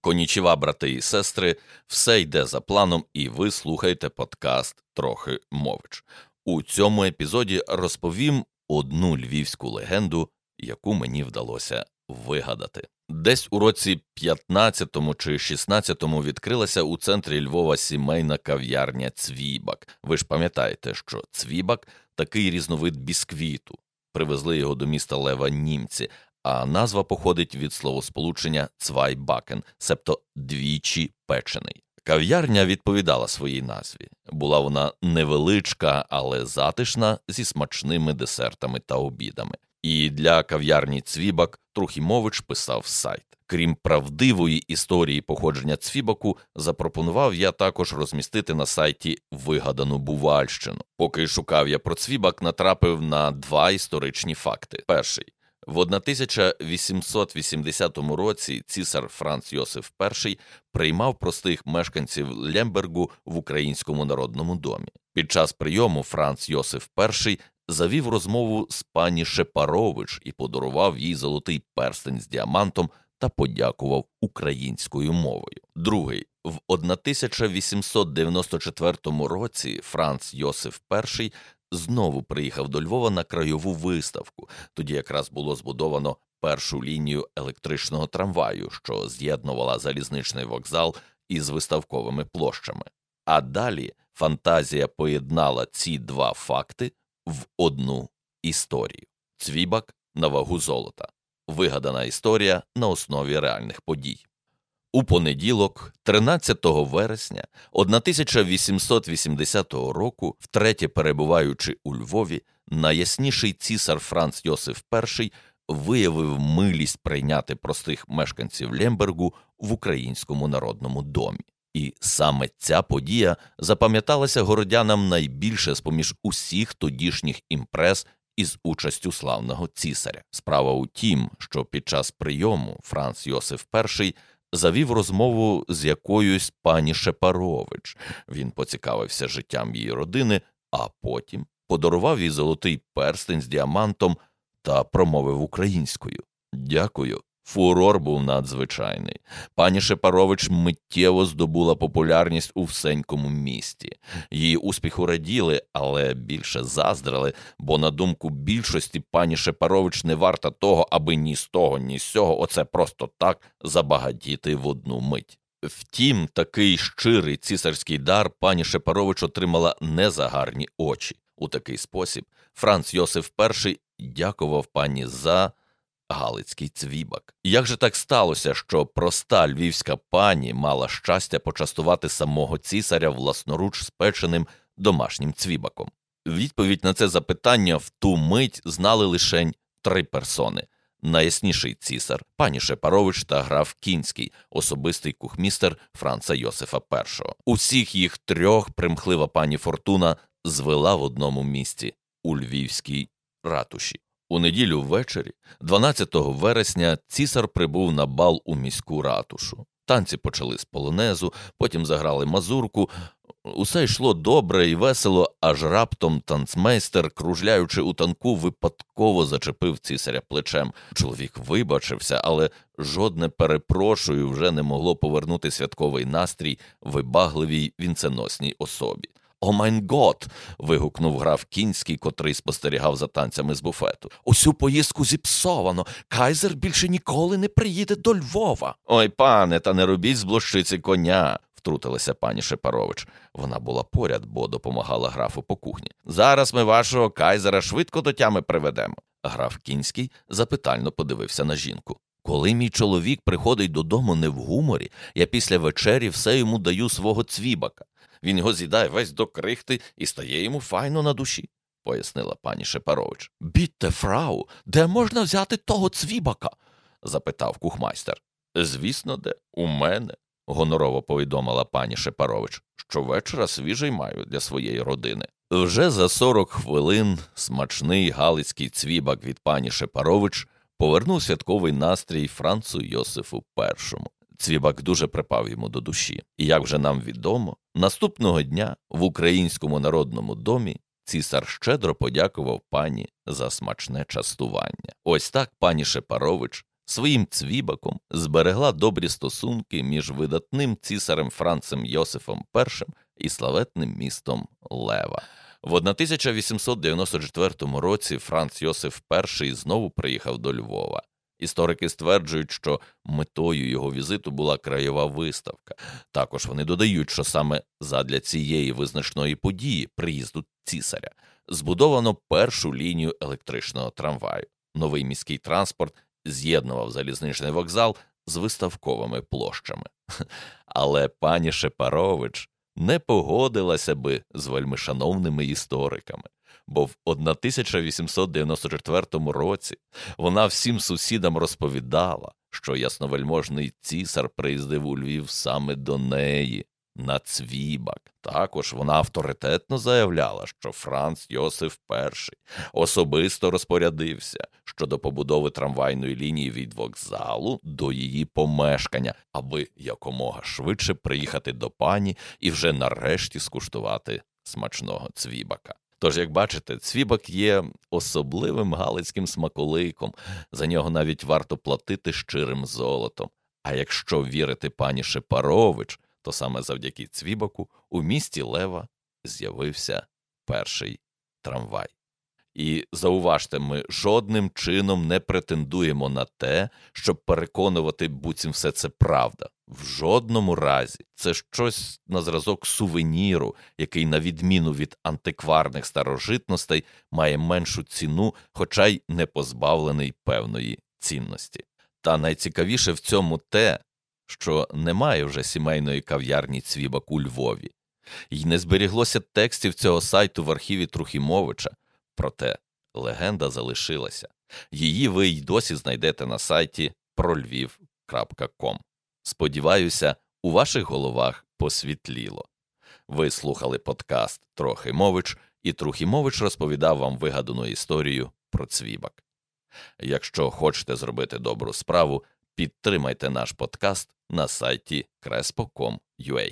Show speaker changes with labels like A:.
A: Конічева, брати і сестри, все йде за планом, і ви слухаєте подкаст Трохи мович. У цьому епізоді розповім одну львівську легенду, яку мені вдалося вигадати. Десь у році 15-му чи 16-му відкрилася у центрі Львова сімейна кав'ярня Цвібак. Ви ж пам'ятаєте, що Цвібак такий різновид бісквіту. Привезли його до міста Лева німці, а назва походить від словосполучення цвайбакен, себто двічі печений. Кав'ярня відповідала своїй назві. Була вона невеличка, але затишна зі смачними десертами та обідами. І для кав'ярні Цвібак Трухімович писав сайт. Крім правдивої історії походження Цвібаку, запропонував я також розмістити на сайті вигадану Бувальщину. Поки шукав я про Цвібак, натрапив на два історичні факти. Перший в 1880 році цісар Франц Йосиф І приймав простих мешканців Лембергу в Українському народному домі. Під час прийому Франц Йосиф І завів розмову з пані Шепарович і подарував їй золотий перстень з діамантом та подякував українською мовою. Другий в 1894 році Франц Йосиф І знову приїхав до Львова на крайову виставку. Тоді якраз було збудовано першу лінію електричного трамваю, що з'єднувала залізничний вокзал із виставковими площами. А далі фантазія поєднала ці два факти в одну історію. Цвібак на вагу золота. Вигадана історія на основі реальних подій. У понеділок, 13 вересня 1880 року, втретє перебуваючи у Львові, найясніший цісар Франц Йосиф І виявив милість прийняти простих мешканців Лембергу в українському народному домі. І саме ця подія запам'яталася городянам найбільше з поміж усіх тодішніх імпрез із участю славного цісаря. Справа у тім, що під час прийому Франц Йосиф І завів розмову з якоюсь пані Шепарович. Він поцікавився життям її родини, а потім подарував їй золотий перстень з діамантом та промовив українською. Дякую. Фурор був надзвичайний. Пані Шепарович миттєво здобула популярність у всенькому місті. Її успіху раділи, але більше заздрили, бо, на думку більшості, пані Шепарович не варта того, аби ні з того, ні з цього оце просто так забагатіти в одну мить. Втім, такий щирий цісарський дар пані Шепарович отримала не за гарні очі. У такий спосіб Франц Йосиф І дякував пані за. Галицький цвібак. Як же так сталося, що проста львівська пані мала щастя почастувати самого цісаря власноруч спеченим домашнім цвібаком? Відповідь на це запитання в ту мить знали лише три персони. Найясніший цісар, пані Шепарович та граф Кінський, особистий кухмістер Франца Йосифа І. Усіх їх трьох примхлива пані Фортуна звела в одному місці у львівській ратуші. У неділю ввечері, 12 вересня, цісар прибув на бал у міську ратушу. Танці почали з полонезу, потім заграли мазурку. Усе йшло добре і весело, аж раптом танцмейстер, кружляючи у танку, випадково зачепив цісаря плечем. Чоловік вибачився, але жодне перепрошую вже не могло повернути святковий настрій вибагливій вінценосній особі. O mein Gott. вигукнув граф кінський, котрий спостерігав за танцями з буфету. Усю поїздку зіпсовано. Кайзер більше ніколи не приїде до Львова. Ой, пане, та не робіть з блощиці коня. Втрутилася пані Шепарович. Вона була поряд, бо допомагала графу по кухні. Зараз ми вашого кайзера швидко до тями приведемо. Граф кінський запитально подивився на жінку. Коли мій чоловік приходить додому не в гуморі, я після вечері все йому даю свого цвібака. Він його з'їдає весь до крихти і стає йому файно на душі, пояснила пані Шепарович. Бітте, фрау, де можна взяти того цвібака? запитав кухмайстер. Звісно, де, у мене, гонорово повідомила пані Шепарович, щовечора свіжий маю для своєї родини. Вже за сорок хвилин смачний галицький цвібак від пані Шепарович повернув святковий настрій Францу Йосифу І. Цвібак дуже припав йому до душі, і як вже нам відомо, наступного дня в українському народному домі цісар щедро подякував пані за смачне частування. Ось так пані Шепарович своїм цвібаком зберегла добрі стосунки між видатним цісарем Францем Йосифом І і славетним містом Лева. В 1894 році Франц Йосиф І знову приїхав до Львова. Історики стверджують, що метою його візиту була краєва виставка. Також вони додають, що саме задля цієї визначної події приїзду цісаря збудовано першу лінію електричного трамваю. Новий міський транспорт з'єднував залізничний вокзал з виставковими площами. Але пані Шепарович не погодилася би з вельмишановними істориками, бо в 1894 році вона всім сусідам розповідала, що ясновельможний цісар приїздив у Львів саме до неї, на цвібак. Також вона авторитетно заявляла, що Франц Йосиф І особисто розпорядився щодо побудови трамвайної лінії від вокзалу до її помешкання, аби якомога швидше приїхати до пані і вже нарешті скуштувати смачного цвібака. Тож, як бачите, цвібак є особливим галицьким смаколиком, за нього навіть варто платити щирим золотом. А якщо вірити пані Шепарович, то саме завдяки цвібаку у місті Лева з'явився перший трамвай. І зауважте, ми жодним чином не претендуємо на те, щоб переконувати, буцім все це правда. В жодному разі це щось на зразок сувеніру, який, на відміну від антикварних старожитностей, має меншу ціну, хоча й не позбавлений певної цінності. Та найцікавіше в цьому те, що немає вже сімейної кав'ярні цвібак у Львові, І не зберіглося текстів цього сайту в архіві Трухімовича, проте легенда залишилася. Її ви й досі знайдете на сайті прольвів.ком. Сподіваюся, у ваших головах посвітліло. Ви слухали подкаст Трохимович, і Трухімович розповідав вам вигадану історію про цвібак. Якщо хочете зробити добру справу, підтримайте наш подкаст на сайті crespo.com.ua.